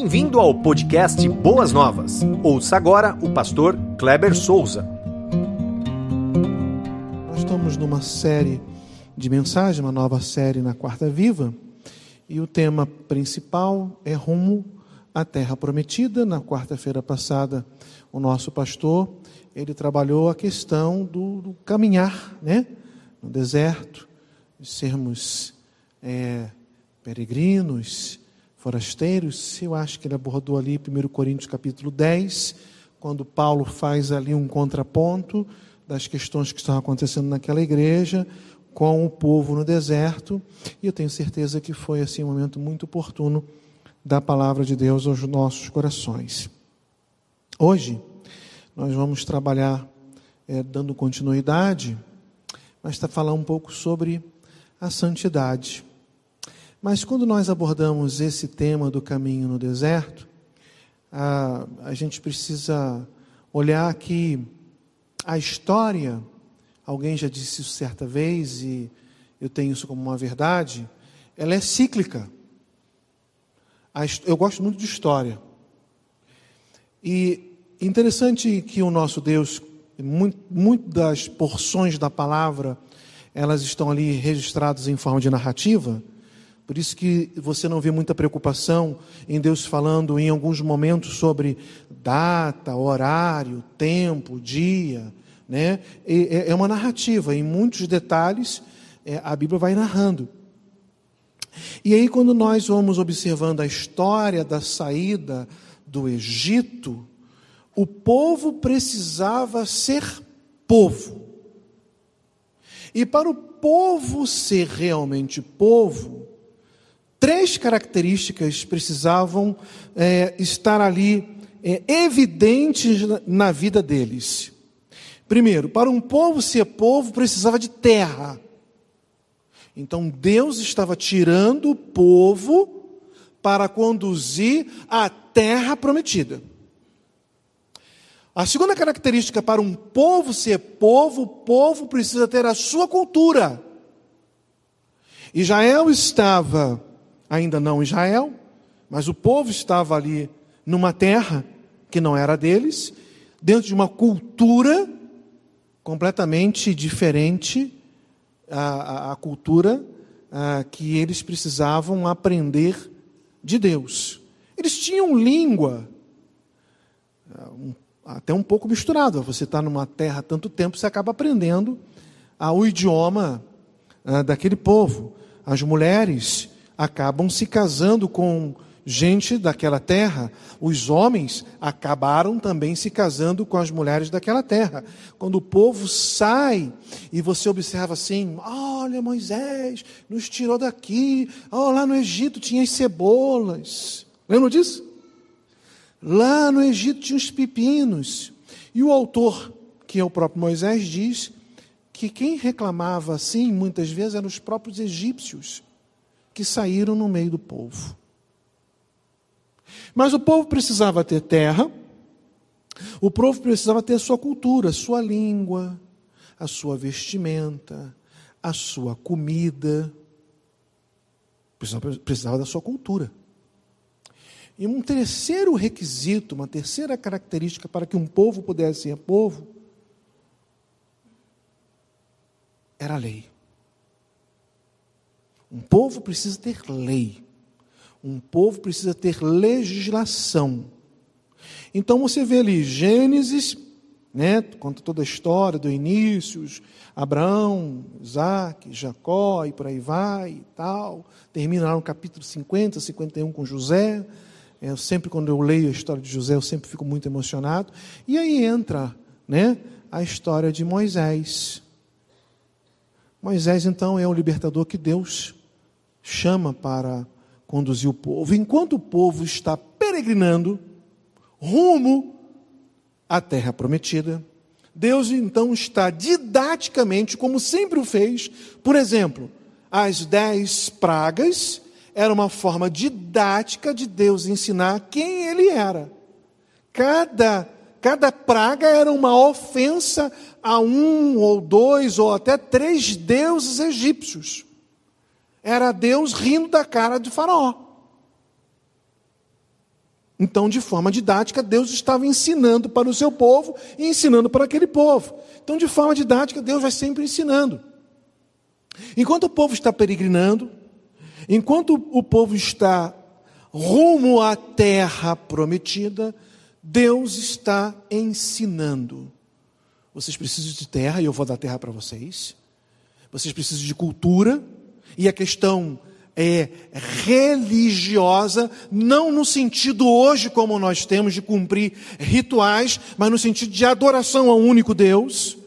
Bem-vindo ao podcast Boas Novas. Ouça agora o pastor Kleber Souza. Nós estamos numa série de mensagens, uma nova série na Quarta Viva, e o tema principal é rumo à Terra Prometida. Na quarta-feira passada, o nosso pastor ele trabalhou a questão do, do caminhar, né, no deserto, de sermos é, peregrinos, forasteiros, eu acho que ele abordou ali 1 Coríntios capítulo 10, quando Paulo faz ali um contraponto das questões que estavam acontecendo naquela igreja com o povo no deserto, e eu tenho certeza que foi assim um momento muito oportuno da palavra de Deus aos nossos corações. Hoje nós vamos trabalhar é, dando continuidade, mas está falar um pouco sobre a santidade. Mas quando nós abordamos esse tema do caminho no deserto, a, a gente precisa olhar que a história, alguém já disse isso certa vez e eu tenho isso como uma verdade, ela é cíclica. Eu gosto muito de história. E interessante que o nosso Deus, muito, muito das porções da palavra, elas estão ali registradas em forma de narrativa. Por isso que você não vê muita preocupação em Deus falando em alguns momentos sobre data, horário, tempo, dia, né? É, uma narrativa, em muitos detalhes é, a Bíblia vai narrando. E aí quando nós vamos observando a história da saída do Egito, o povo precisava ser povo. E para o povo ser realmente povo, três características precisavam é, estar ali é, evidentes na vida deles. Primeiro, para um povo ser povo, precisava de terra. Então Deus estava tirando o povo para conduzir à terra prometida. A segunda característica para um povo ser povo, o povo precisa ter a sua cultura. Israel estava ainda não Israel, mas o povo estava ali numa terra que não era deles, dentro de uma cultura completamente diferente a, a, a cultura a, que eles precisavam aprender de Deus. Eles tinham língua, um, até um pouco misturado. Você está numa terra tanto tempo, você acaba aprendendo o idioma daquele povo. As mulheres acabam se casando com gente daquela terra. Os homens acabaram também se casando com as mulheres daquela terra. Quando o povo sai e você observa assim: olha, Moisés nos tirou daqui. Oh, lá no Egito tinha as cebolas. Lembra disso? Lá no Egito tinha os pepinos. E o autor, que é o próprio Moisés, diz que quem reclamava assim, muitas vezes, eram os próprios egípcios que saíram no meio do povo. Mas o povo precisava ter terra, o povo precisava ter sua cultura, sua língua, a sua vestimenta, a sua comida. Precisava, precisava da sua cultura. E um terceiro requisito, uma terceira característica para que um povo pudesse ser povo, era a lei. Um povo precisa ter lei. Um povo precisa ter legislação. Então você vê ali Gênesis, né, conta toda a história do início, Abraão, Isaac, Jacó e por aí vai e tal. Termina lá no capítulo 50, 51 com José. Eu sempre, quando eu leio a história de José, eu sempre fico muito emocionado. E aí entra né, a história de Moisés. Moisés, então, é o libertador que Deus chama para conduzir o povo. Enquanto o povo está peregrinando rumo à terra prometida, Deus então está didaticamente, como sempre o fez, por exemplo, as dez pragas era uma forma didática de Deus ensinar quem ele era. Cada, cada praga era uma ofensa a um ou dois ou até três deuses egípcios. Era Deus rindo da cara de Faraó. Então, de forma didática, Deus estava ensinando para o seu povo e ensinando para aquele povo. Então, de forma didática, Deus vai sempre ensinando. Enquanto o povo está peregrinando, enquanto o povo está rumo à terra prometida, Deus está ensinando. Vocês precisam de terra e eu vou dar terra para vocês. Vocês precisam de cultura e a questão é religiosa, não no sentido hoje como nós temos de cumprir rituais, mas no sentido de adoração ao único Deus.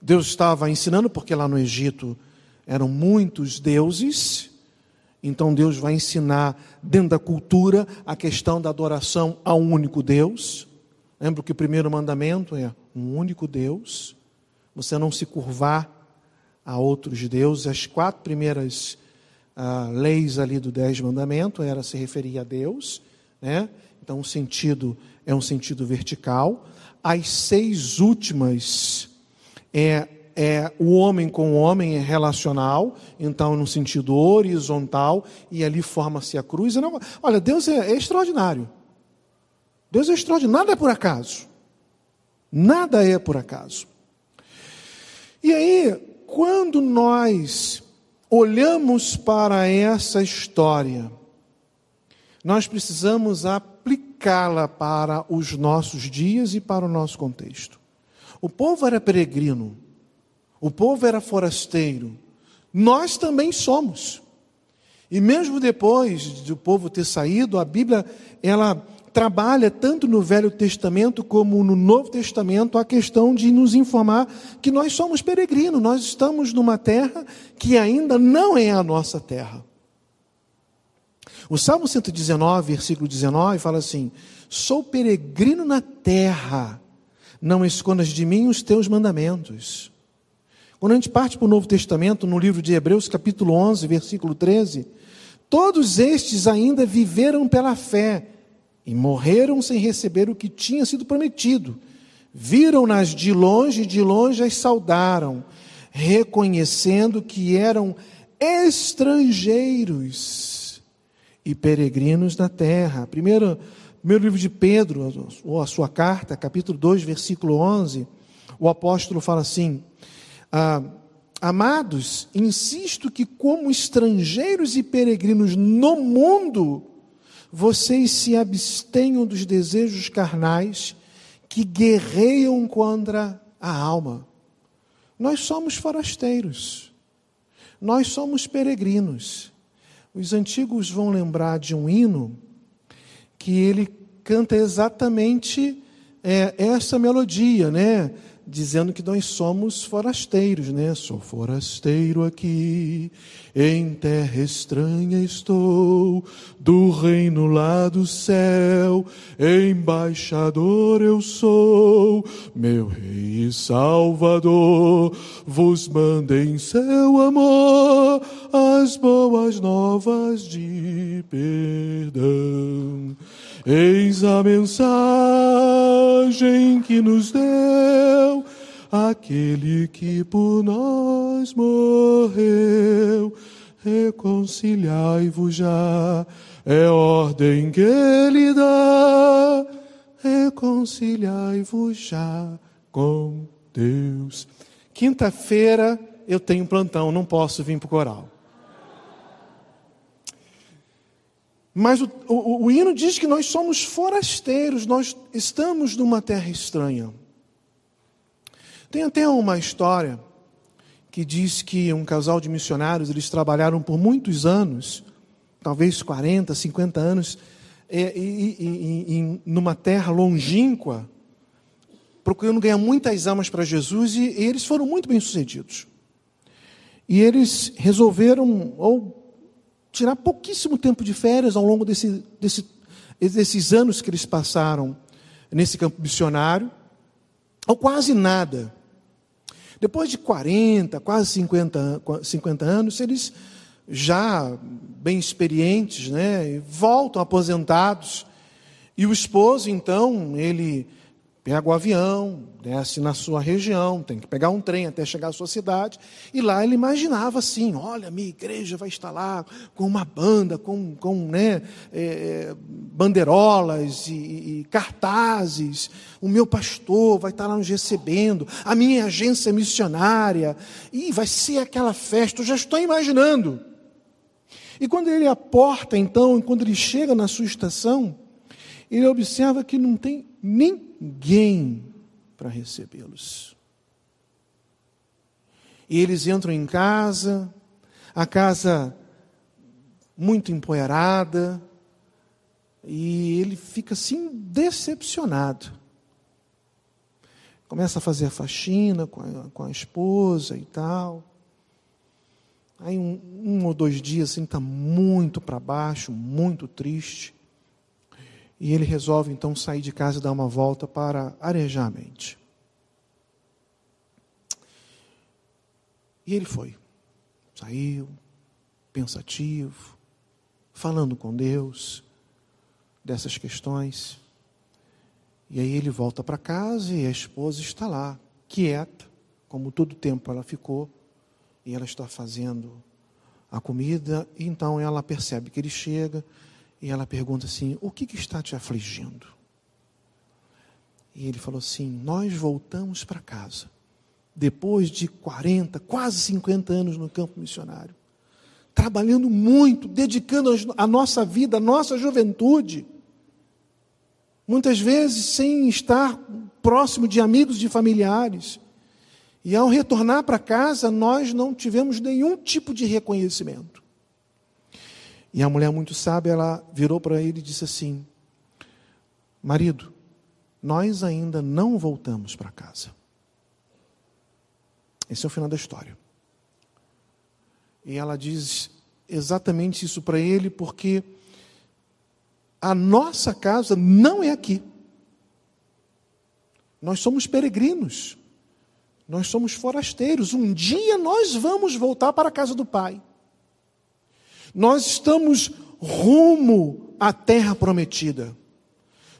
Deus estava ensinando, porque lá no Egito eram muitos deuses, então Deus vai ensinar dentro da cultura a questão da adoração ao único Deus. Lembra que o primeiro mandamento é um único Deus, você não se curvar a outros deuses. As quatro primeiras ah, leis ali do dez mandamento era se referir a Deus, né? Então o sentido é um sentido vertical. As seis últimas é é o homem com o homem é relacional, então no sentido horizontal, e ali forma-se a cruz. Não, olha, Deus é, é extraordinário. Deus é extraordinário, nada é por acaso. Nada é por acaso. E aí, quando nós olhamos para essa história, nós precisamos aplicá-la para os nossos dias e para o nosso contexto. O povo era peregrino, o povo era forasteiro, nós também somos. E mesmo depois do povo ter saído, a Bíblia ela trabalha tanto no Velho Testamento como no Novo Testamento a questão de nos informar que nós somos peregrinos, nós estamos numa terra que ainda não é a nossa terra. O Salmo 119, versículo 19, fala assim: Sou peregrino na terra, não escondas de mim os teus mandamentos. Quando a gente parte para o Novo Testamento, no livro de Hebreus, capítulo 11, versículo 13, todos estes ainda viveram pela fé e morreram sem receber o que tinha sido prometido. Viram-nas de longe e de longe as saudaram, reconhecendo que eram estrangeiros e peregrinos na terra. Primeiro, primeiro livro de Pedro, ou a sua carta, capítulo 2, versículo 11, o apóstolo fala assim: ah, Amados, insisto que, como estrangeiros e peregrinos no mundo, vocês se abstenham dos desejos carnais que guerreiam contra a alma. Nós somos forasteiros, nós somos peregrinos. Os antigos vão lembrar de um hino que ele canta exatamente é, essa melodia, né? Dizendo que nós somos forasteiros, né? Sou forasteiro aqui, em terra estranha estou, do reino lá do céu, embaixador eu sou, meu rei e salvador, vos mandei em seu amor as boas novas de perdão. Eis a mensagem que nos deu aquele que por nós morreu. Reconciliai-vos já, é ordem que ele dá. Reconciliai-vos já com Deus. Quinta-feira eu tenho plantão, não posso vir para o coral. Mas o, o, o hino diz que nós somos forasteiros, nós estamos numa terra estranha. Tem até uma história que diz que um casal de missionários, eles trabalharam por muitos anos, talvez 40, 50 anos, e, e, e, numa terra longínqua, procurando ganhar muitas almas para Jesus, e, eles foram muito bem sucedidos. E eles resolveram, ou tirar pouquíssimo tempo de férias ao longo desse, desse, desses anos que eles passaram nesse campo missionário, ou quase nada. Depois de 40, quase 50, 50 anos, eles já bem experientes, né, voltam aposentados. E o esposo, então, ele pega o avião, desce na sua região, tem que pegar um trem até chegar à sua cidade. E lá ele imaginava assim: olha, minha igreja vai estar lá com uma banda, com, com né, é, bandeirolas e, e, cartazes. O meu pastor vai estar lá nos recebendo, a minha agência missionária. E vai ser aquela festa, eu já estou imaginando. E quando ele aporta, então, quando ele chega na sua estação, ele observa que não tem ninguém para recebê-los. E eles entram em casa, a casa muito empoeirada, e ele fica assim decepcionado. Começa a fazer a faxina com a, com a esposa e tal. Aí um, um ou dois dias assim está muito para baixo, muito triste. E ele resolve então sair de casa e dar uma volta para arejar a mente. E ele foi. Saiu, pensativo, falando com Deus dessas questões. E aí ele volta para casa e a esposa está lá, quieta, como todo tempo ela ficou, e ela está fazendo a comida, e então ela percebe que ele chega e ela pergunta assim: O que, que está te afligindo? E ele falou assim: Nós voltamos para casa, depois de 40, quase 50 anos no campo missionário, trabalhando muito, dedicando a nossa vida, a nossa juventude, muitas vezes sem estar próximo de amigos, de familiares. E ao retornar para casa, nós não tivemos nenhum tipo de reconhecimento. E a mulher muito sábia, ela virou para ele e disse assim: Marido, nós ainda não voltamos para casa. Esse é o final da história. E ela diz exatamente isso para ele, porque a nossa casa não é aqui. Nós somos peregrinos. Nós somos forasteiros. Um dia nós vamos voltar para a casa do Pai. Nós estamos rumo à terra prometida.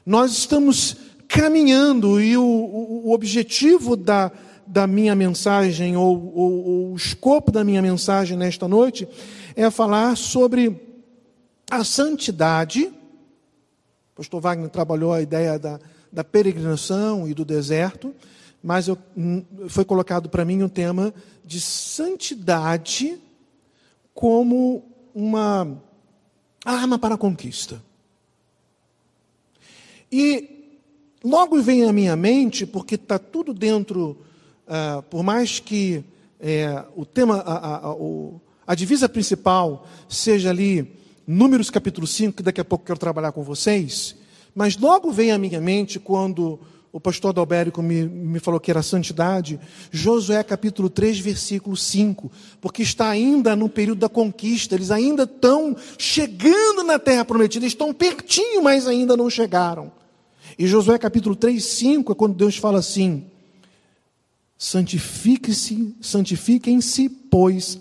Nós estamos caminhando e o, o, o objetivo da, da minha mensagem, ou, ou, ou o escopo da minha mensagem nesta noite, é falar sobre a santidade. O pastor Wagner trabalhou a ideia da, da peregrinação e do deserto, mas eu, hum, foi colocado para mim o tema de santidade como uma arma para a conquista. E logo vem à minha mente, porque está tudo dentro, uh, por mais que é, o tema, a, a, a, a, divisa principal seja ali Números capítulo 5, que daqui a pouco quero trabalhar com vocês, mas logo vem à minha mente quando o pastor Adalberico me, me falou que era santidade, Josué capítulo 3, versículo 5, porque está ainda no período da conquista, eles ainda estão chegando na terra prometida, estão pertinho, mas ainda não chegaram. E Josué capítulo 3, 5 é quando Deus fala assim: santifique-se, santifiquem-se, pois,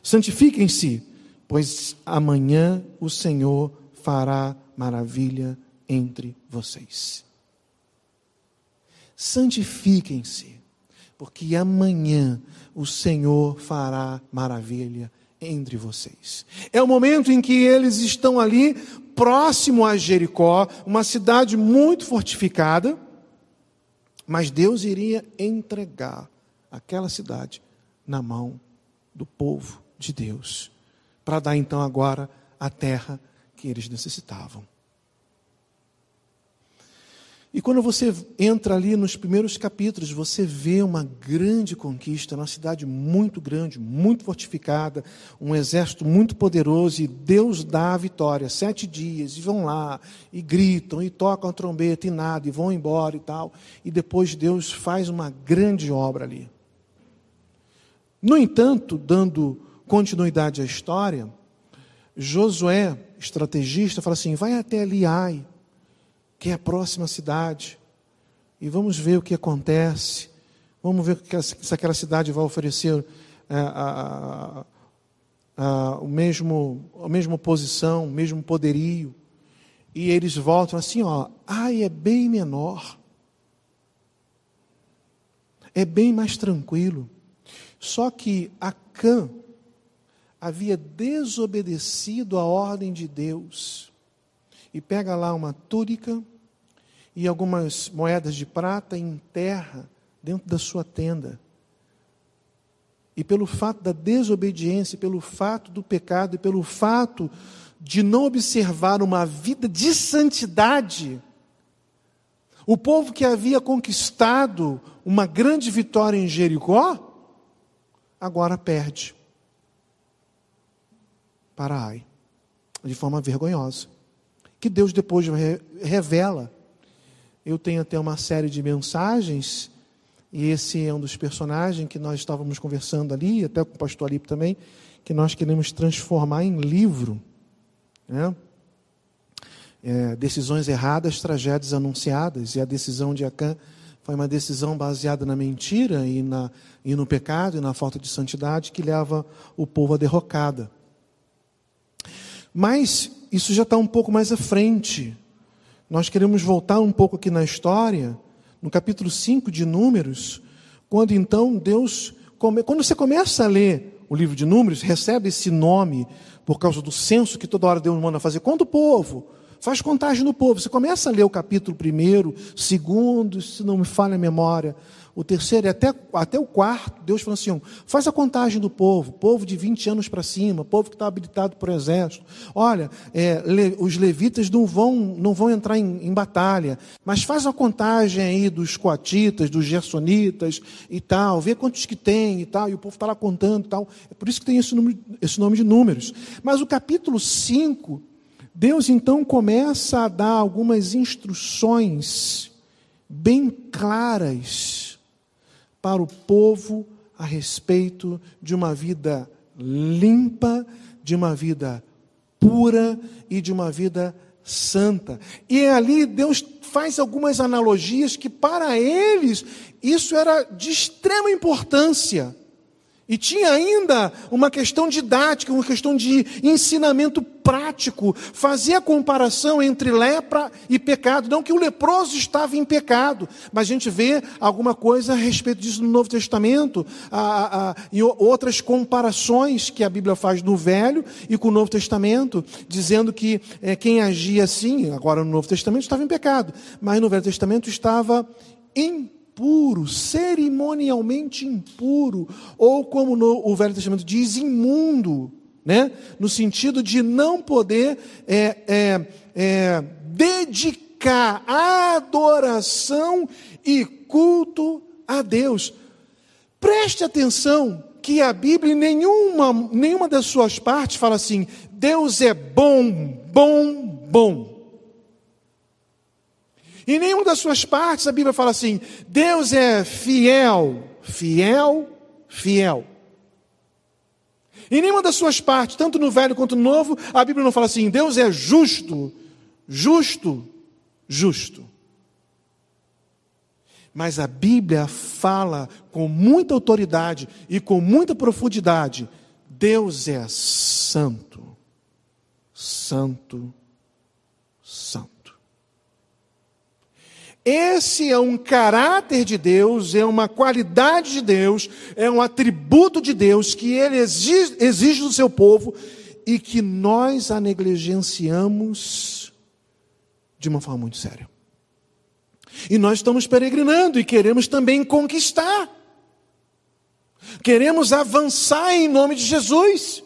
santifiquem-se, pois amanhã o Senhor fará maravilha entre vocês santifiquem-se, porque amanhã o Senhor fará maravilha entre vocês. É o momento em que eles estão ali, próximo a Jericó, uma cidade muito fortificada, mas Deus iria entregar aquela cidade na mão do povo de Deus, para dar então agora a terra que eles necessitavam. E quando você entra ali nos primeiros capítulos, você vê uma grande conquista, uma cidade muito grande, muito fortificada, um exército muito poderoso, e Deus dá a vitória. Sete dias, e vão lá, e gritam, e tocam a trombeta, e nada, e vão embora e tal. E depois Deus faz uma grande obra ali. No entanto, dando continuidade à história, Josué, estrategista, fala assim: vai até ali, ai que é a próxima cidade, e vamos ver o que acontece, vamos ver se aquela cidade vai oferecer é, a, a, a, o mesmo, a mesma posição, o mesmo poderio. E eles voltam assim, ó, ai, é bem menor. é bem mais tranquilo. Só que Acã havia desobedecido a ordem de Deus. E pega lá uma túnica e algumas moedas de prata e enterra dentro da sua tenda. E pelo fato da desobediência, pelo fato do pecado e pelo fato de não observar uma vida de santidade, o povo que havia conquistado uma grande vitória em Jericó, agora perde para Ai, de forma vergonhosa. Que Deus depois revela. Eu tenho até uma série de mensagens, e esse é um dos personagens que nós estávamos conversando ali, até com o pastor Alipe também, que nós queremos transformar em livro. Né? É, decisões erradas, tragédias anunciadas, e a decisão de Acã foi uma decisão baseada na mentira e, na, e no pecado e na falta de santidade que leva o povo à derrocada. Mas isso já está um pouco mais à frente. Nós queremos voltar um pouco aqui na história, no capítulo 5 de Números, quando então Deus. Come... Quando você começa a ler o livro de Números, recebe esse nome por causa do censo que toda hora Deus manda fazer. Quanto povo? Faz contagem do povo. Você começa a ler o capítulo primeiro, segundo, se não me falha a memória, o terceiro e até, até o quarto, Deus falou assim: faz a contagem do povo, povo de 20 anos para cima, povo que está habilitado por exército. Olha, é, le, os levitas não vão, não vão entrar em, em, batalha, mas faz a contagem aí dos coatitas, dos gersonitas e tal, vê quantos que tem e tal, e o povo está lá contando e tal. É por isso que tem esse, esse nome de números. Mas o capítulo 5 Deus então começa a dar algumas instruções bem claras para o povo a respeito de uma vida limpa, de uma vida pura e de uma vida santa. E ali Deus faz algumas analogias que para eles isso era de extrema importância. E tinha ainda uma questão didática, uma questão de ensinamento prático, fazer a comparação entre lepra e pecado. Não que o leproso estava em pecado, mas a gente vê alguma coisa a respeito disso no Novo Testamento, a, a, e outras comparações que a Bíblia faz no Velho e com o Novo Testamento, dizendo que é, quem agia assim, agora no Novo Testamento, estava em pecado, mas no Velho Testamento estava em impuro, cerimonialmente impuro, ou como no, o Velho Testamento diz, imundo, né? no sentido de não poder é, é, é, dedicar adoração e culto a Deus. Preste atenção que a Bíblia, em nenhuma, nenhuma das suas partes, fala assim: Deus é bom, bom, bom. Em nenhuma das suas partes a Bíblia fala assim: Deus é fiel, fiel, fiel. Em nenhuma das suas partes, tanto no Velho quanto no Novo, a Bíblia não fala assim: Deus é justo, justo, justo. Mas a Bíblia fala com muita autoridade e com muita profundidade: Deus é santo, santo, santo. Esse é um caráter de Deus, é uma qualidade de Deus, é um atributo de Deus que ele exige, exige do seu povo e que nós a negligenciamos de uma forma muito séria. E nós estamos peregrinando e queremos também conquistar. Queremos avançar em nome de Jesus.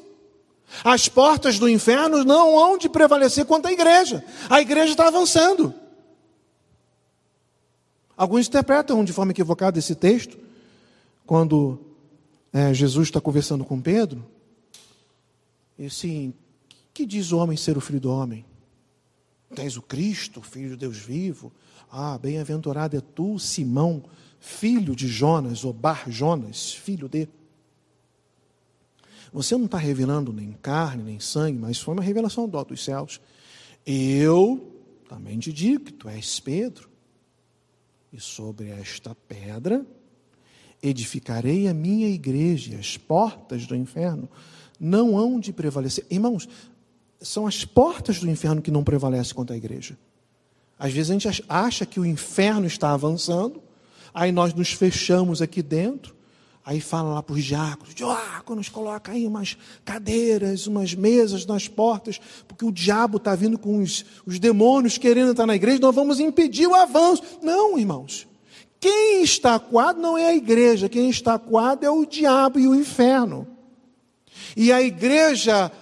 As portas do inferno não hão de prevalecer contra a igreja. A igreja está avançando. Alguns interpretam de forma equivocada esse texto, quando é, Jesus está conversando com Pedro, e assim, que diz o homem ser o filho do homem? Tens o Cristo, filho de Deus vivo. Ah, bem-aventurado é tu, Simão, filho de Jonas, ou Bar Jonas, filho de. Você não está revelando nem carne, nem sangue, mas foi uma revelação do dos céus. Eu também te digo que tu és Pedro, e sobre esta pedra edificarei a minha igreja, as portas do inferno não hão de prevalecer. Irmãos, são as portas do inferno que não prevalecem contra a igreja. Às vezes a gente acha que o inferno está avançando, Aí nós nos fechamos aqui dentro, aí fala lá para os diáconos, diáconos, coloca aí umas cadeiras, umas mesas nas portas, porque o diabo está vindo com os, os demônios querendo estar na igreja, nós vamos impedir o avanço. Não, irmãos. Quem está acuado não é a igreja, quem está acuado é o diabo e o inferno. E a igreja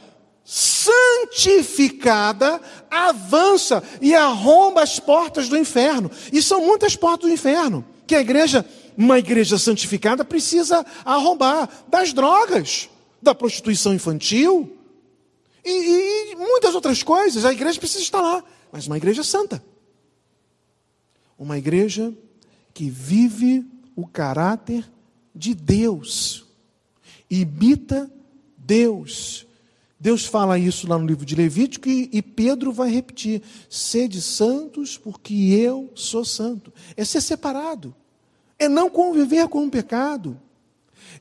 santificada avança e arromba as portas do inferno. E são muitas portas do inferno que a igreja, uma igreja santificada, precisa arrombar das drogas, da prostituição infantil e, e muitas outras coisas. A igreja precisa estar lá, mas uma igreja santa. Uma igreja que vive o caráter de Deus, imita Deus. Deus fala isso lá no livro de Levítico e, e, Pedro vai repetir: sede santos, porque eu sou santo. É ser separado, é não conviver com o pecado,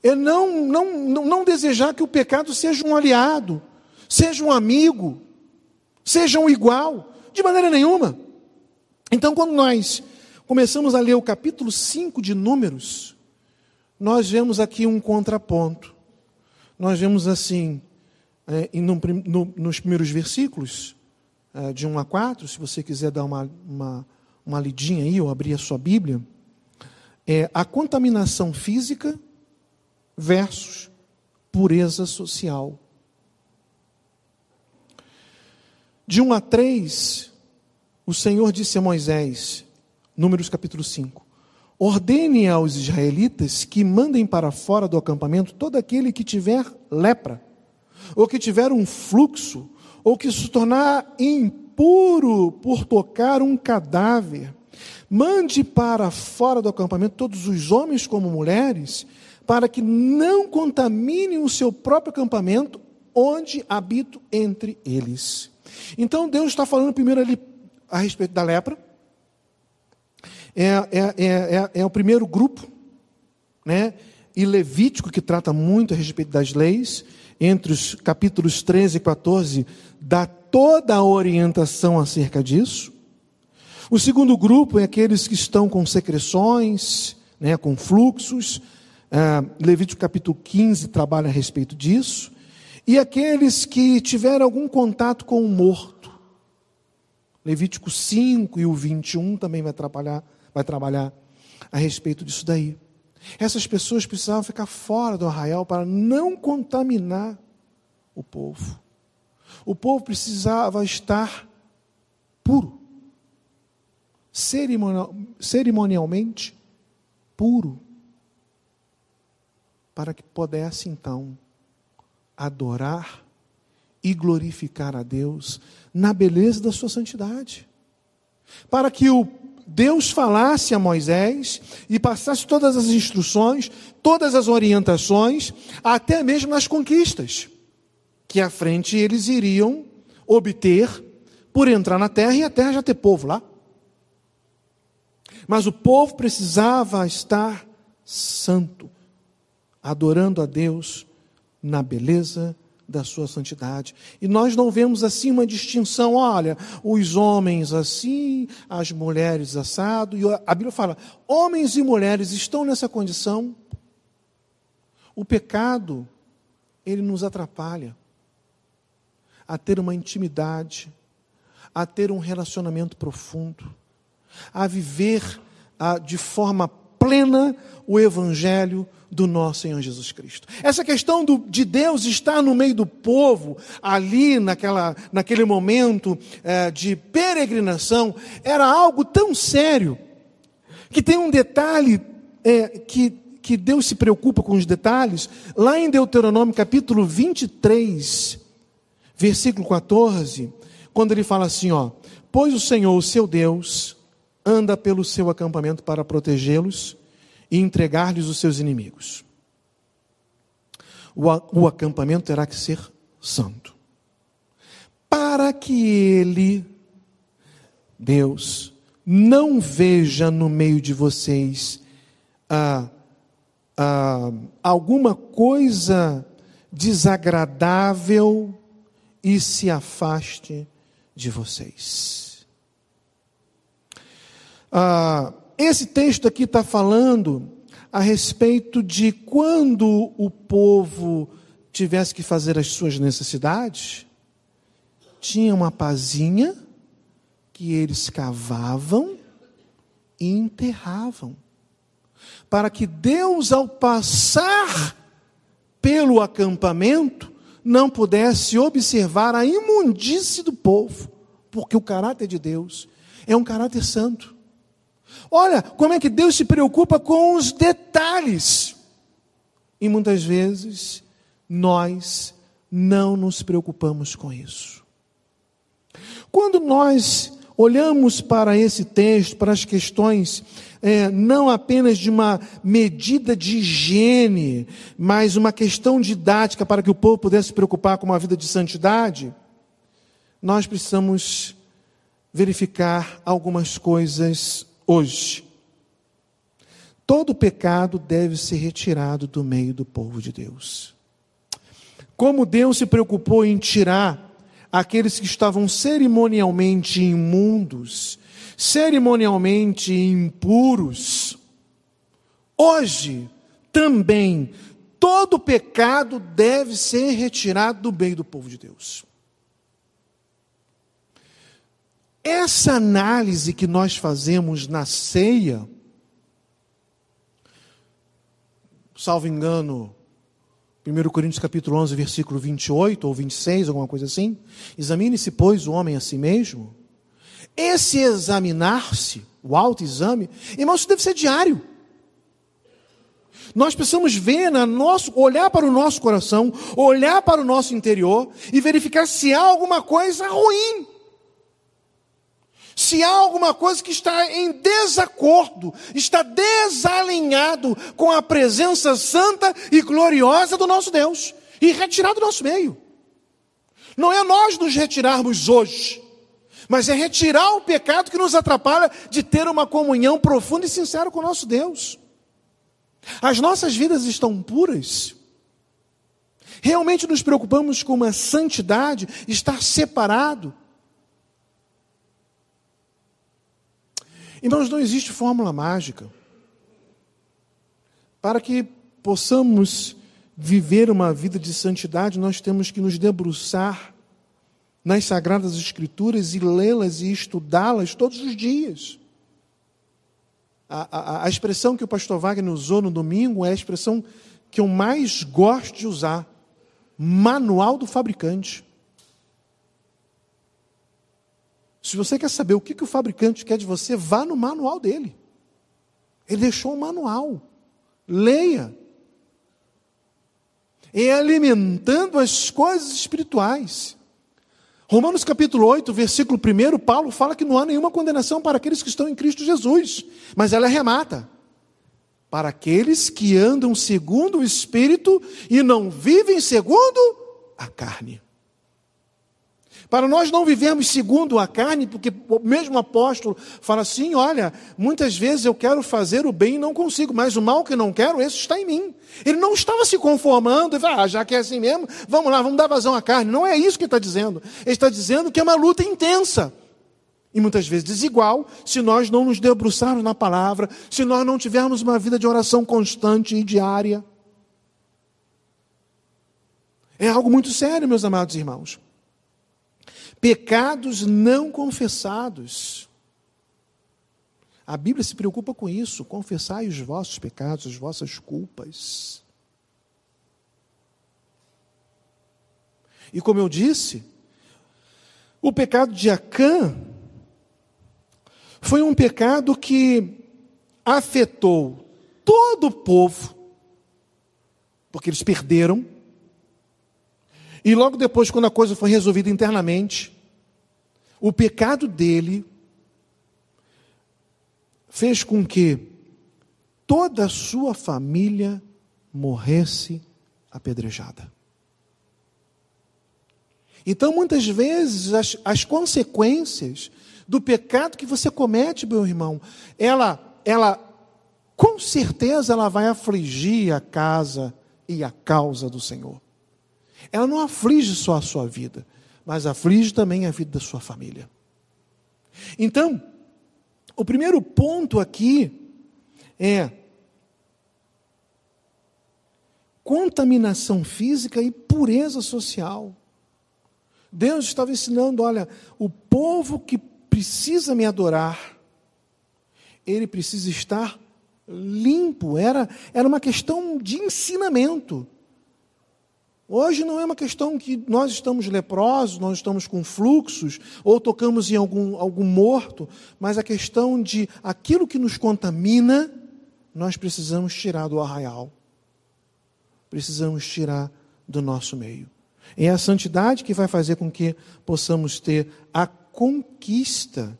é não, não, não, não desejar que o pecado seja um aliado, seja um amigo, seja um igual, de maneira nenhuma. Então, quando nós começamos a ler o capítulo 5 de Números, nós vemos aqui um contraponto. Nós vemos assim, é, no, no, nos primeiros versículos, é, de 1 a 4, se você quiser dar uma, uma, uma lidinha aí, ou abrir a sua Bíblia, é a contaminação física versus pureza social. De 1 a 3, o Senhor disse a Moisés, Números capítulo 5, ordene aos israelitas que mandem para fora do acampamento todo aquele que tiver lepra, ou que tiver um fluxo, ou que se tornar impuro por tocar um cadáver, mande para fora do acampamento todos os homens como mulheres, para que não contaminem o seu próprio acampamento, onde habito entre eles. Então Deus está falando primeiro ali a respeito da lepra. É, é, é, é, é o primeiro grupo, né? E Levítico, que trata muito a respeito das leis entre os capítulos 13 e 14, dá toda a orientação acerca disso. O segundo grupo é aqueles que estão com secreções, né, com fluxos. Uh, Levítico capítulo 15 trabalha a respeito disso. E aqueles que tiveram algum contato com o morto. Levítico 5 e o 21 também vai trabalhar, vai trabalhar a respeito disso daí. Essas pessoas precisavam ficar fora do arraial para não contaminar o povo. O povo precisava estar puro, cerimonial, cerimonialmente puro, para que pudesse então adorar e glorificar a Deus na beleza da sua santidade. Para que o Deus falasse a Moisés e passasse todas as instruções, todas as orientações, até mesmo nas conquistas, que à frente eles iriam obter por entrar na terra e a terra já ter povo lá. Mas o povo precisava estar santo, adorando a Deus na beleza da sua santidade. E nós não vemos assim uma distinção, olha, os homens assim, as mulheres assado, e a Bíblia fala, homens e mulheres estão nessa condição. O pecado, ele nos atrapalha a ter uma intimidade, a ter um relacionamento profundo, a viver a, de forma plena o evangelho do nosso Senhor Jesus Cristo. Essa questão do, de Deus estar no meio do povo, ali naquela, naquele momento é, de peregrinação, era algo tão sério, que tem um detalhe é, que, que Deus se preocupa com os detalhes, lá em Deuteronômio capítulo 23, versículo 14, quando ele fala assim: ó, Pois o Senhor, o seu Deus, anda pelo seu acampamento para protegê-los e entregar-lhes os seus inimigos. O, acampamento terá que ser santo. Para que ele, Deus, não veja no meio de vocês ah, ah, alguma coisa desagradável e se afaste de vocês. Ah, esse texto aqui está falando a respeito de quando o povo tivesse que fazer as suas necessidades, tinha uma pazinha que eles cavavam e enterravam, para que Deus, ao passar pelo acampamento, não pudesse observar a imundície do povo, porque o caráter de Deus é um caráter santo. Olha como é que Deus se preocupa com os detalhes. E muitas vezes nós não nos preocupamos com isso. Quando nós olhamos para esse texto, para as questões é, não apenas de uma medida de higiene, mas uma questão didática para que o povo pudesse se preocupar com uma vida de santidade, nós precisamos verificar algumas coisas hoje. Todo pecado deve ser retirado do meio do povo de Deus. Como Deus se preocupou em tirar aqueles que estavam cerimonialmente imundos, cerimonialmente impuros, hoje também todo pecado deve ser retirado do meio do povo de Deus. Essa análise que nós fazemos na ceia, salvo engano, 1 Coríntios capítulo 11, versículo 28 ou 26, alguma coisa assim. Examine-se, pois, o homem a si mesmo. Esse examinar-se, o autoexame, irmão, isso deve ser diário. Nós precisamos ver na nosso, olhar para o nosso coração, olhar para o nosso interior e verificar se há alguma coisa ruim se há alguma coisa que está em desacordo, está desalinhado com a presença santa e gloriosa do nosso Deus, e retirar do nosso meio. Não é nós nos retirarmos hoje, mas é retirar o pecado que nos atrapalha de ter uma comunhão profunda e sincera com o nosso Deus. As nossas vidas estão puras. Realmente nos preocupamos com uma santidade, estar separado Irmãos, não existe fórmula mágica. Para que possamos viver uma vida de santidade, nós temos que nos debruçar nas Sagradas Escrituras e lê-las e estudá-las todos os dias. A, a, a, expressão que o pastor Wagner usou no domingo é a expressão que eu mais gosto de usar: manual do fabricante. Se você quer saber o que, que o fabricante quer de você, vá no manual dele. Ele deixou um manual. Leia. É alimentando as coisas espirituais. Romanos capítulo 8, versículo 1, Paulo fala que não há nenhuma condenação para aqueles que estão em Cristo Jesus, mas ela remata. Para aqueles que andam segundo o Espírito e não vivem segundo a carne. Para nós não vivemos segundo a carne, porque o mesmo apóstolo fala assim: olha, muitas vezes eu quero fazer o bem e não consigo, mas o mal que não quero, esse está em mim. Ele não estava se conformando, ah, já que é assim mesmo, vamos lá, vamos dar vazão à carne. Não é isso que ele está dizendo. Ele está dizendo que é uma luta intensa. E muitas vezes desigual, se nós não nos debruçarmos na palavra, se nós não tivermos uma vida de oração constante e diária. É algo muito sério, meus amados irmãos pecados não confessados. A Bíblia se preocupa com isso, confessai os vossos pecados, as vossas culpas. E como eu disse, o pecado de Acã foi um pecado que afetou todo o povo, porque eles perderam. E logo depois, quando a coisa foi resolvida internamente, o pecado dele fez com que toda a sua família morresse apedrejada. Então, muitas vezes, as, as consequências do pecado que você comete, meu irmão, ela, ela, com certeza, ela vai afligir a casa e a causa do Senhor. Ela não aflige só a sua vida, mas aflige também a vida da sua família. Então, O primeiro ponto aqui é contaminação física e pureza social. Deus estava ensinando: olha, o povo que precisa me adorar, ele precisa estar limpo. Era, era uma questão de ensinamento. Hoje não é uma questão que nós estamos leprosos, nós estamos com fluxos, ou tocamos em algum, algum morto, mas a questão de aquilo que nos contamina, nós precisamos tirar do arraial. Precisamos tirar do nosso meio. É a santidade que vai fazer com que possamos ter a conquista.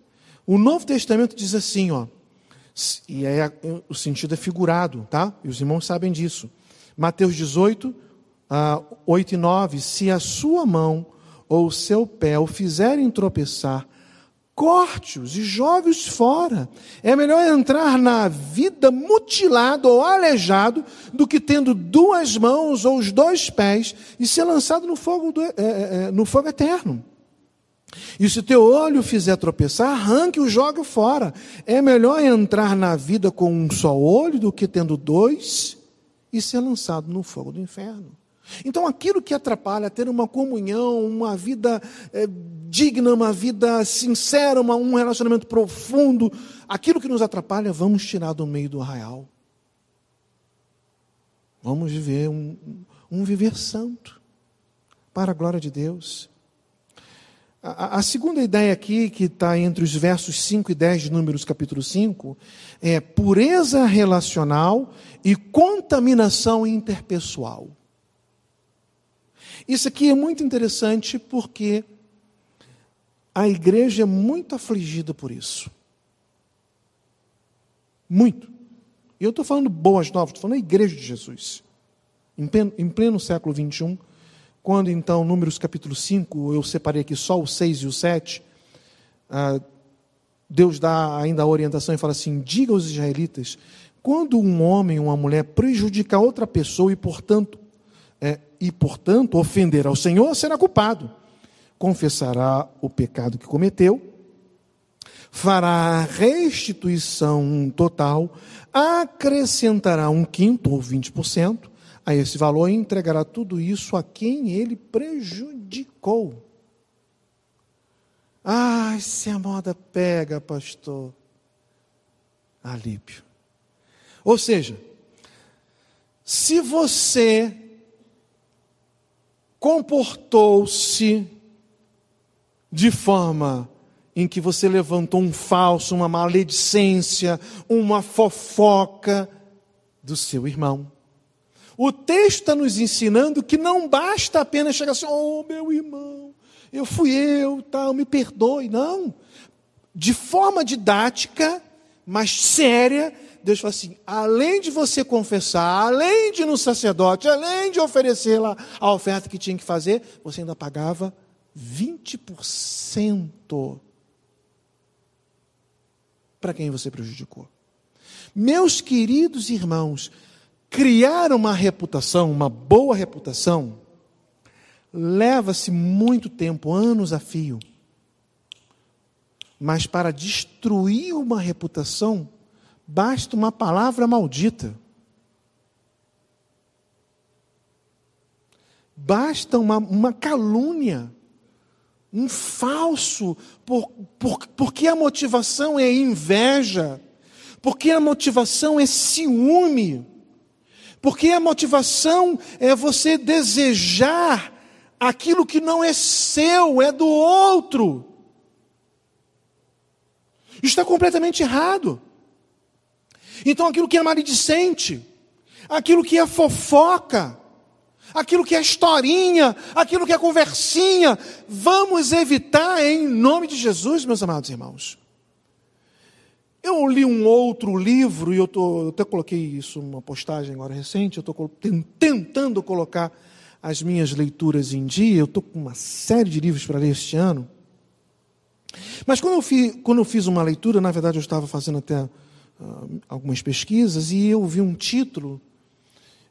O Novo Testamento diz assim, ó, e é, o sentido é figurado, tá? E os irmãos sabem disso. Mateus 18, ah, 8 e 9, se a sua mão ou o seu pé o fizerem tropeçar, corte-os e jogue-os fora. É melhor entrar na vida mutilado ou aleijado do que tendo duas mãos ou os dois pés e ser lançado no fogo, do, é, é, é no fogo eterno. E se teu olho fizer tropeçar, arranque o jogue fora. É melhor entrar na vida com um só olho do que tendo dois e ser lançado no fogo do inferno. Então, aquilo que atrapalha ter uma comunhão, uma vida é, digna, uma vida sincera, uma, um relacionamento profundo, aquilo que nos atrapalha, vamos tirar do meio do arraial. Vamos viver um, um viver santo, para a glória de Deus. A, a segunda ideia aqui, que está entre os versos 5 e 10 de Números capítulo 5, é pureza relacional e contaminação interpessoal. Isso aqui é muito interessante porque a igreja é muito afligida por isso. Muito. E eu estou falando boas novas, estou falando da igreja de Jesus. Em pleno, em pleno século XXI, quando então, Números capítulo 5, eu separei aqui só o 6 e o 7, ah, Deus dá ainda a orientação e fala assim: diga aos israelitas, quando um homem ou uma mulher prejudicar outra pessoa e, portanto, é, e, portanto, ofender ao Senhor, será culpado. Confessará o pecado que cometeu, fará restituição total, acrescentará um quinto ou 20% a esse valor e entregará tudo isso a quem ele prejudicou. Ah, se a moda pega, pastor. Alípio. Ou seja, se você comportou-se de forma em que você levantou um falso, uma maledicência, uma fofoca do seu irmão. O texto está nos ensinando que não basta apenas chegar assim, oh meu irmão, eu fui eu, tal, me perdoe. Não. De forma didática, mas séria, Deus fala assim: além de você confessar, além de ir no sacerdote, além de oferecer lá a oferta que tinha que fazer, você ainda pagava 20% para quem você prejudicou. Meus queridos irmãos, criar uma reputação, uma boa reputação, leva-se muito tempo, anos a fio. Mas para destruir uma reputação, basta uma palavra maldita. Basta uma, uma calúnia, um falso, por, por, porque a motivação é inveja, porque a motivação é ciúme, porque a motivação é você desejar aquilo que não é seu, é do outro. Está completamente errado. Então, aquilo que é maledicente, aquilo que é fofoca, aquilo que é historinha, aquilo que é conversinha, vamos evitar em nome de Jesus, meus amados irmãos. Eu li um outro livro, e eu, tô, eu até coloquei isso numa postagem agora recente, eu estou tentando colocar as minhas leituras em dia, eu estou com uma série de livros para ler este ano. Mas quando eu, quando eu fiz uma leitura, na verdade eu estava fazendo até uh, algumas pesquisas e eu vi um título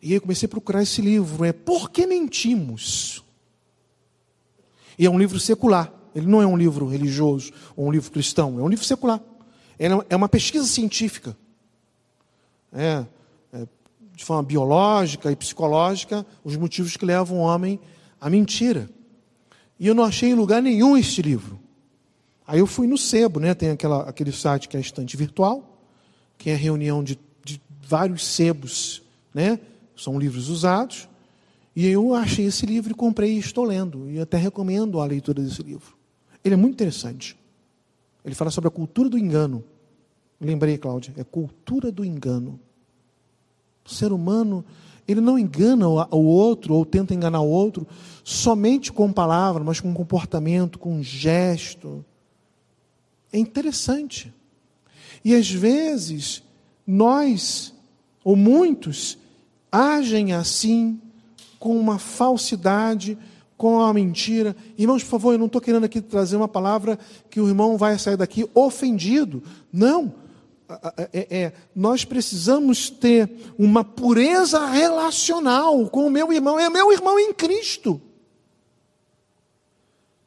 e eu comecei a procurar esse livro, é Por que mentimos? E é um livro secular, ele não é um livro religioso ou um livro cristão, é um livro secular. É uma pesquisa científica. É, é, de forma biológica e psicológica, os motivos que levam o homem à mentira. E eu não achei em lugar nenhum este livro. Aí eu fui no sebo, né? Tem aquela, aquele site que é a estante virtual, que é a reunião de, de vários sebos, né? São livros usados. E eu achei esse livro comprei e estou lendo. E até recomendo a leitura desse livro. Ele é muito interessante. Ele fala sobre a cultura do engano. Lembrei, Cláudia, é cultura do engano. O ser humano, ele não engana o outro ou tenta enganar o outro somente com palavra, mas com comportamento, com gesto. É interessante. E às vezes, nós, ou muitos, agem assim com uma falsidade, com uma mentira. Irmãos, por favor, eu não estou querendo aqui trazer uma palavra que o irmão vai sair daqui ofendido. Não. É, é, nós precisamos ter uma pureza relacional com o meu irmão. É meu irmão em Cristo.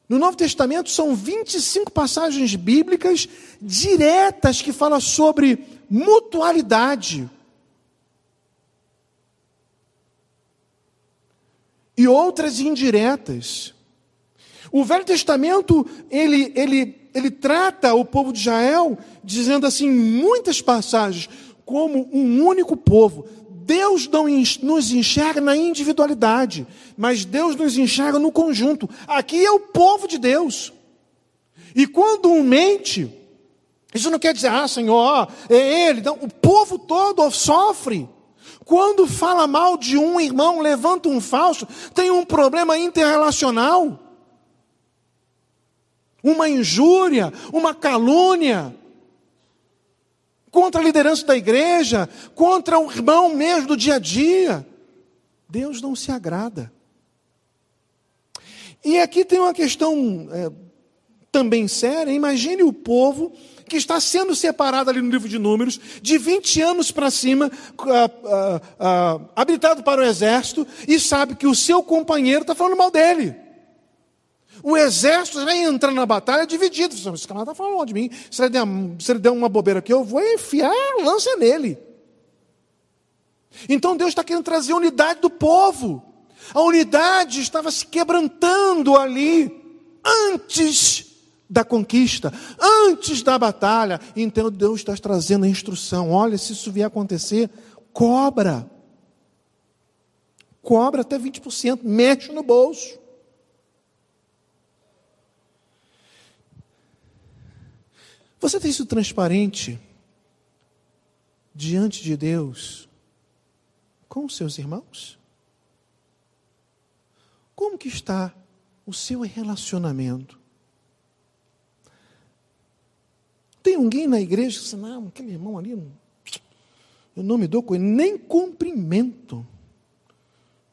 No Novo Testamento são 25 passagens bíblicas diretas que falam sobre mutualidade. e outras indiretas. O Velho Testamento, ele, ele, ele trata o povo de Israel, dizendo assim, muitas passagens, como um único povo. Deus não nos enxerga na individualidade, mas Deus nos enxerga no conjunto. Aqui é o povo de Deus. E quando um mente, isso não quer dizer, ah, Senhor, é ele. Não, o povo todo sofre. Quando fala mal de um irmão, levanta um falso, tem um problema interrelacional. Uma injúria, uma calúnia contra a liderança da igreja, contra o irmão mesmo do dia a dia. Deus não se agrada. E aqui tem uma questão é, também séria. Imagine o povo que está sendo separado ali no livro de Números, de 20 anos para cima, uh, uh, uh, habilitado para o exército, e sabe que o seu companheiro está falando mal dele. O exército já entra na batalha dividido. Esse camarada está falando de mim. Se ele, der, se ele der uma bobeira aqui, eu vou enfiar a lança nele. Então Deus está querendo trazer a unidade do povo. A unidade estava se quebrantando ali antes da conquista, antes da batalha. Então Deus está trazendo a instrução: olha, se isso vier acontecer, cobra. Cobra até 20%, mexe no bolso. Você tem sido transparente diante de Deus com seus irmãos? Como que está o seu relacionamento Tem alguém na igreja que diz, não, aquele irmão ali, eu não me dou com ele, nem cumprimento.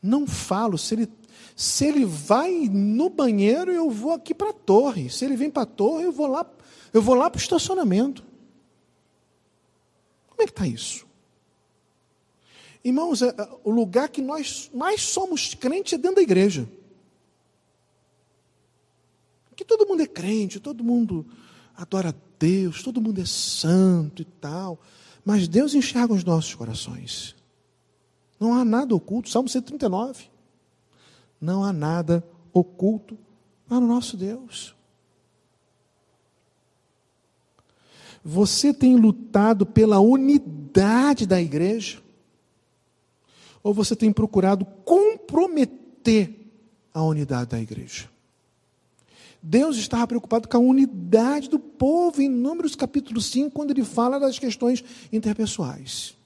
Não falo. Se ele, se ele vai no banheiro, eu vou aqui para a torre. Se ele vem para a torre, eu vou lá, eu vou lá para o estacionamento. Como é que está isso? Irmãos, é, é, o lugar que nós mais somos crentes é dentro da igreja. Que todo mundo é crente, todo mundo adora Deus, todo mundo é santo e tal. Mas Deus enxerga os nossos corações. Não há nada oculto. Salmo 139. Não há nada oculto para o nosso Deus. Você tem lutado pela unidade da igreja? Ou você tem procurado comprometer a unidade da igreja? Deus estava preocupado com a unidade do povo em Números capítulo 5, quando ele fala das questões interpessoais.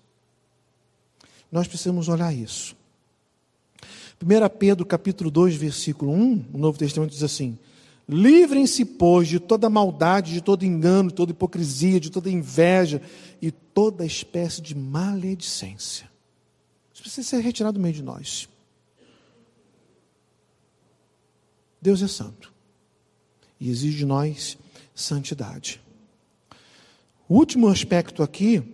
Nós precisamos olhar isso. 1 Pedro capítulo 2, versículo 1, o Novo Testamento diz assim: Livrem-se, pois, de toda maldade, de todo engano, de toda hipocrisia, de toda inveja e toda espécie de maledicência. Isso precisa ser retirado do meio de nós. Deus é santo e exige de nós santidade. O último aspecto aqui,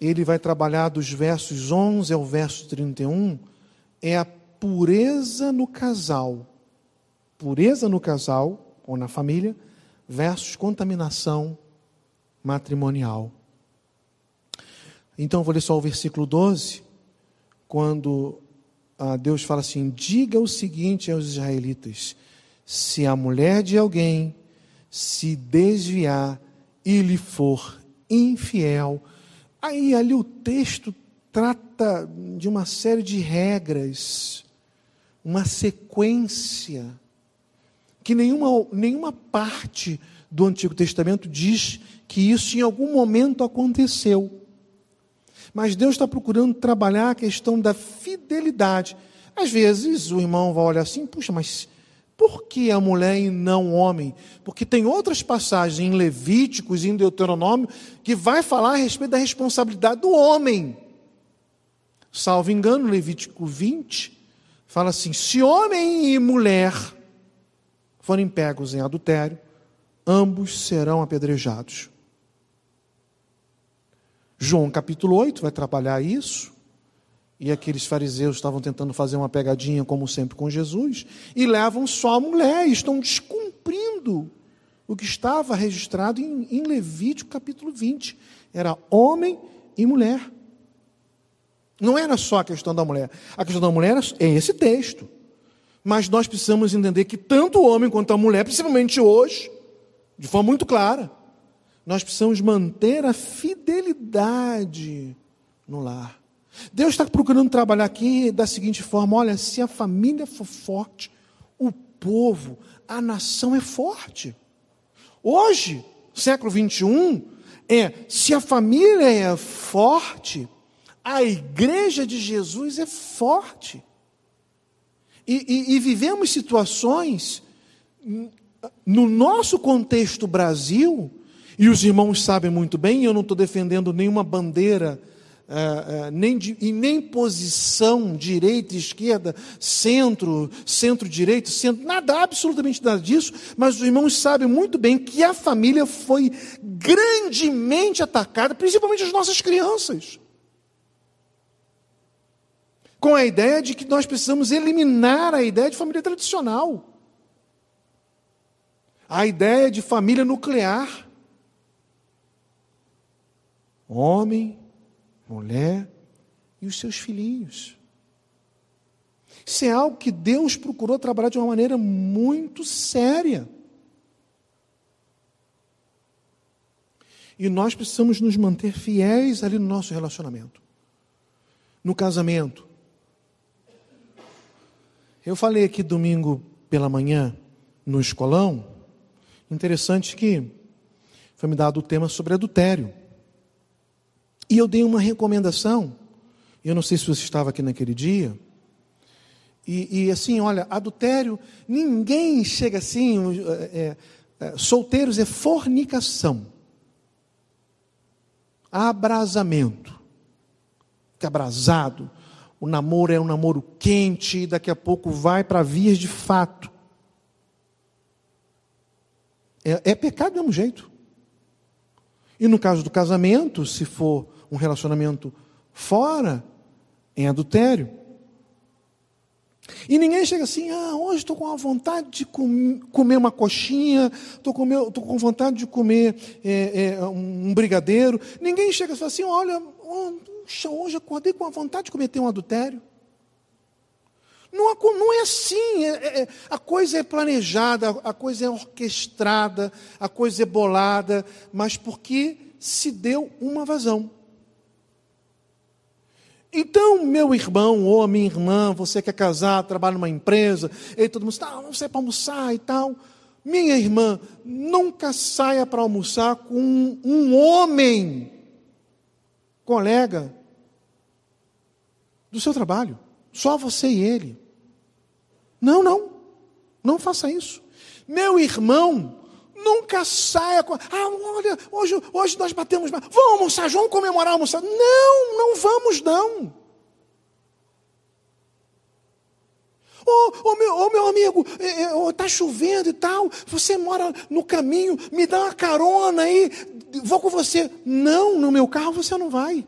ele vai trabalhar dos versos 11 ao verso 31, é a pureza no casal. Pureza no casal ou na família versus contaminação matrimonial. Então, vou ler só o versículo 12, quando ah, Deus fala assim: Diga o seguinte aos israelitas: se a mulher de alguém se desviar e lhe for infiel, aí ali o texto trata de uma série de regras, uma sequência, que nenhuma, nenhuma parte do Antigo Testamento diz que isso em algum momento aconteceu. Mas Deus está procurando trabalhar a questão da fidelidade. Às vezes o irmão vai olhar assim, puxa, mas por que a mulher e não o homem? Porque tem outras passagens em Levíticos e em Deuteronômio que vai falar a respeito da responsabilidade do homem. Salvo engano, Levítico 20 fala assim: se homem e mulher forem pegos em adultério, ambos serão apedrejados. João capítulo 8 vai trabalhar isso. E aqueles fariseus estavam tentando fazer uma pegadinha, como sempre, com Jesus, e levam só a mulher, estão descumprindo o que estava registrado em, em Levítico capítulo 20. Era homem e mulher. Não era só a questão da mulher. A questão da mulher é esse texto. Mas nós precisamos entender que tanto o homem quanto a mulher, principalmente hoje, de forma muito clara, nós precisamos manter a fidelidade no lar. Deus está procurando trabalhar aqui da seguinte forma: olha, se a família for forte, o povo, a nação é forte. Hoje, século 21, é se a família é forte, a igreja de Jesus é forte. E, e, e vivemos situações no nosso contexto Brasil e os irmãos sabem muito bem, eu não estou defendendo nenhuma bandeira, uh, uh, nem, de, e nem posição, direita, esquerda, centro, centro-direita, centro, nada, absolutamente nada disso, mas os irmãos sabem muito bem que a família foi grandemente atacada, principalmente as nossas crianças. Com a ideia de que nós precisamos eliminar a ideia de família tradicional. A ideia de família nuclear homem, mulher e os seus filhinhos. Isso é algo que Deus procurou trabalhar de uma maneira muito séria. E nós precisamos nos manter fiéis ali no nosso relacionamento. No casamento. Eu falei aqui domingo pela manhã no escolão, interessante que foi me dado o tema sobre adultério. E eu dei uma recomendação, eu não sei se você estava aqui naquele dia, e, e assim, olha, adultério, ninguém chega assim, é, é, solteiros é fornicação, abrasamento, fica abrasado, o namoro é um namoro quente, e daqui a pouco vai para vias de fato. É, é pecado do mesmo jeito. E no caso do casamento, se for um relacionamento fora, em adultério. E ninguém chega assim, ah, hoje estou com a vontade de com, comer uma coxinha, estou com, vontade de comer é, é, um brigadeiro. Ninguém chega assim, olha, hoje acordei com a vontade de cometer um adultério. Não, não é assim, é, é, é, a coisa é planejada, a coisa é orquestrada, a coisa é bolada, mas porque se deu uma vazão. Então, meu irmão ou minha irmã, você que é casado, trabalha numa empresa, e todo mundo está, ah, sair para almoçar e tal. Minha irmã, nunca saia para almoçar com um, um homem, colega, do seu trabalho. Só você e ele. Não, não. Não faça isso. Meu irmão, nunca saia com. Ah, olha, hoje, hoje nós batemos. Vamos almoçar, vamos comemorar almoçar. Não, não vamos, não. Ô oh, oh, meu, oh, meu amigo, está é, é, chovendo e tal, você mora no caminho, me dá uma carona aí, vou com você. Não, no meu carro você não vai.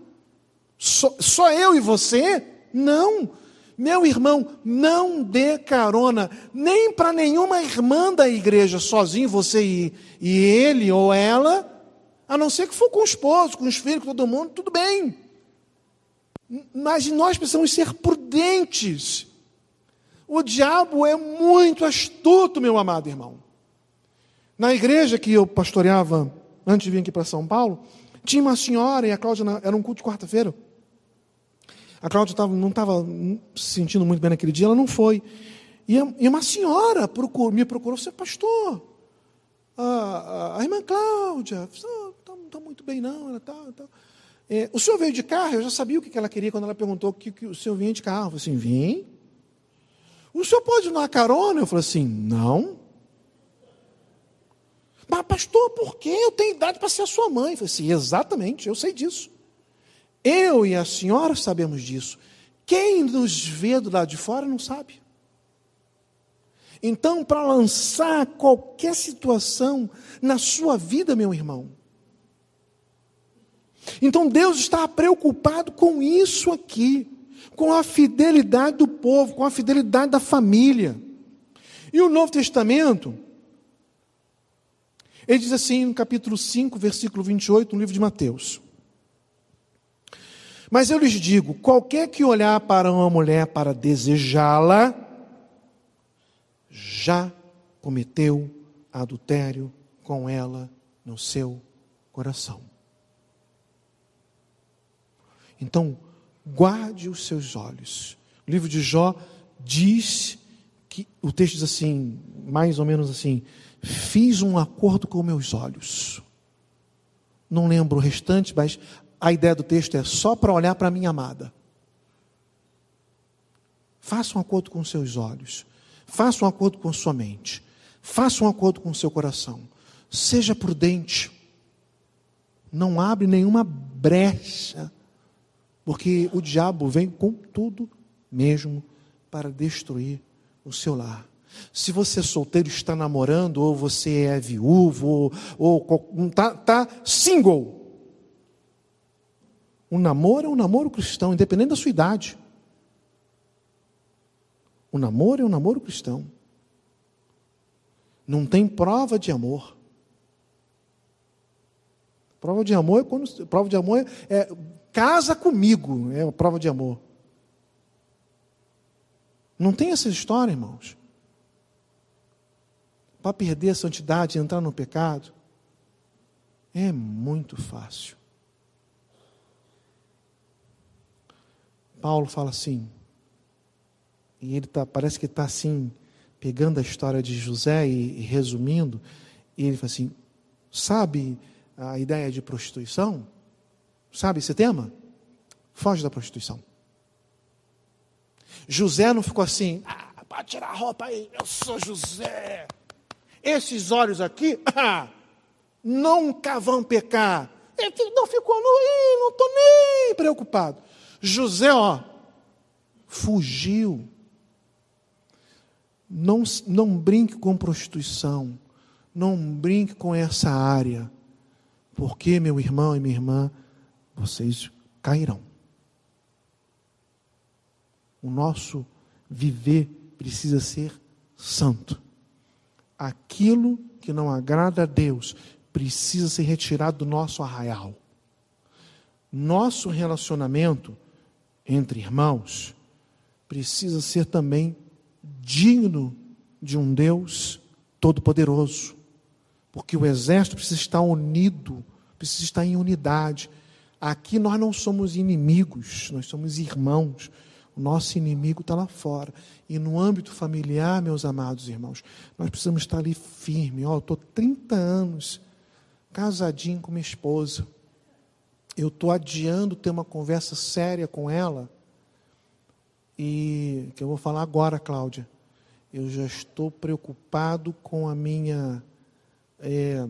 Só, só eu e você? Não. Meu irmão, não dê carona, nem para nenhuma irmã da igreja, sozinho você ir. E ele ou ela A não ser que for com o esposo, com os filhos, com todo mundo, tudo bem. Mas nós precisamos ser prudentes. O diabo é muito astuto, meu amado irmão. Na igreja que eu pastoreava antes de vir aqui para São Paulo, tinha uma senhora, e a Cláudia, era um culto de quarta-feira. A Cláudia tava, não estava se sentindo muito bem naquele dia, ela não foi. E, e uma senhora procurou, me procurou, você pastor, a, a, a, irmã Cláudia, não está tá muito bem não, ela tá, tá. É, o senhor veio de carro? Eu já sabia o que ela queria quando ela perguntou que, que o senhor vinha de carro. Eu falei assim, vim. O senhor pode dar carona? Eu falei assim, não. Mas, pastor, por quê? Eu tenho idade para ser a sua mãe. Eu falei assim, exatamente, eu sei disso. Eu e a senhora sabemos disso. Quem nos vê do lado de fora não sabe. Então, para lançar qualquer situação na sua vida, meu irmão. Então, Deus está preocupado com isso aqui, com a fidelidade do povo, com a fidelidade da família. E o Novo Testamento, ele diz assim no capítulo 5, versículo 28, no livro de Mateus. Mas eu lhes digo: qualquer que olhar para uma mulher para desejá-la, já cometeu adultério com ela no seu coração. Então, guarde os seus olhos. O livro de Jó diz que o texto diz assim, mais ou menos assim: fiz um acordo com meus olhos. Não lembro o restante, mas a ideia do texto é só para olhar para a minha amada. Faça um acordo com seus olhos. Faça um acordo com sua mente. Faça um acordo com seu coração. Seja prudente. Não abre nenhuma brecha, porque o diabo vem com tudo mesmo para destruir o seu lar. Se você é solteiro, está namorando, ou você é viúvo, ou está tá single, um namoro é um namoro cristão, independente da sua idade. O namoro é um namoro cristão. Não tem prova de amor. Prova de amor é quando. Prova de amor é, é casa comigo, é a prova de amor. Não tem essa história, irmãos. Para perder a santidade e entrar no pecado, é muito fácil. Paulo fala assim, e ele tá, parece que está assim, pegando a história de José e, e resumindo, e ele fala assim: sabe a ideia de prostituição? Sabe esse tema? Foge da prostituição. José não ficou assim, ah, pode tirar a roupa aí, eu sou José. Esses olhos aqui, ah, nunca vão pecar. Ele não ficou, não, não estou nem preocupado. José, ó, fugiu. Não, não brinque com prostituição. Não brinque com essa área. Porque, meu irmão e minha irmã, vocês cairão. O nosso viver precisa ser santo. Aquilo que não agrada a Deus precisa ser retirado do nosso arraial. Nosso relacionamento entre irmãos precisa ser também digno de um Deus todo-poderoso. Porque o exército precisa estar unido, precisa estar em unidade. Aqui nós não somos inimigos, nós somos irmãos. O nosso inimigo está lá fora. E no âmbito familiar, meus amados irmãos, nós precisamos estar ali firme. Ó, eu estou 30 anos casadinho com minha esposa eu estou adiando ter uma conversa séria com ela, e que eu vou falar agora, Cláudia. Eu já estou preocupado com a minha. É,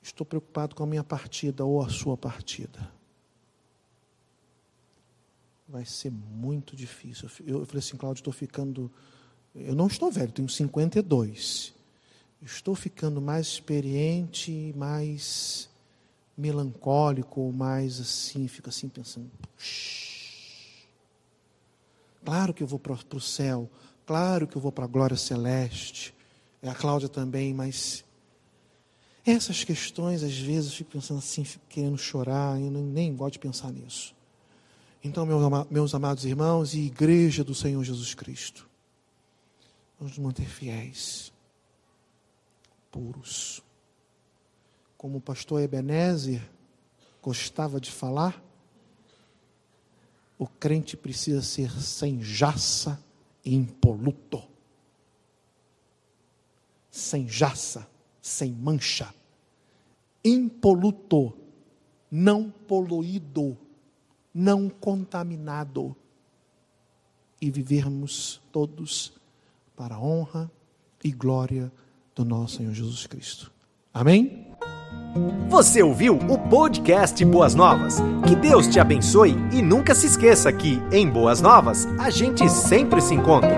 estou preocupado com a minha partida ou a sua partida. Vai ser muito difícil. Eu, eu falei assim, Cláudia, estou ficando. Eu não estou velho, tenho 52 estou ficando mais experiente, mais melancólico, mais assim, fico assim pensando. Claro que eu vou para o céu, claro que eu vou para a glória celeste. é a Cláudia também, mas essas questões, às vezes, eu fico pensando assim, fico querendo chorar, e nem gosto de pensar nisso. Então, meus amados irmãos e igreja do Senhor Jesus Cristo, vamos nos manter fiéis, puros. Como o pastor Ebenezer gostava de falar, o crente precisa ser sem jaça e impoluto. Sem jaça, sem mancha. Impoluto, não poluído, não contaminado. E vivermos todos para a honra e glória do nosso Senhor Jesus Cristo. Amém? Você ouviu o podcast Boas Novas? Que Deus te abençoe e nunca se esqueça que, em Boas Novas, a gente sempre se encontra.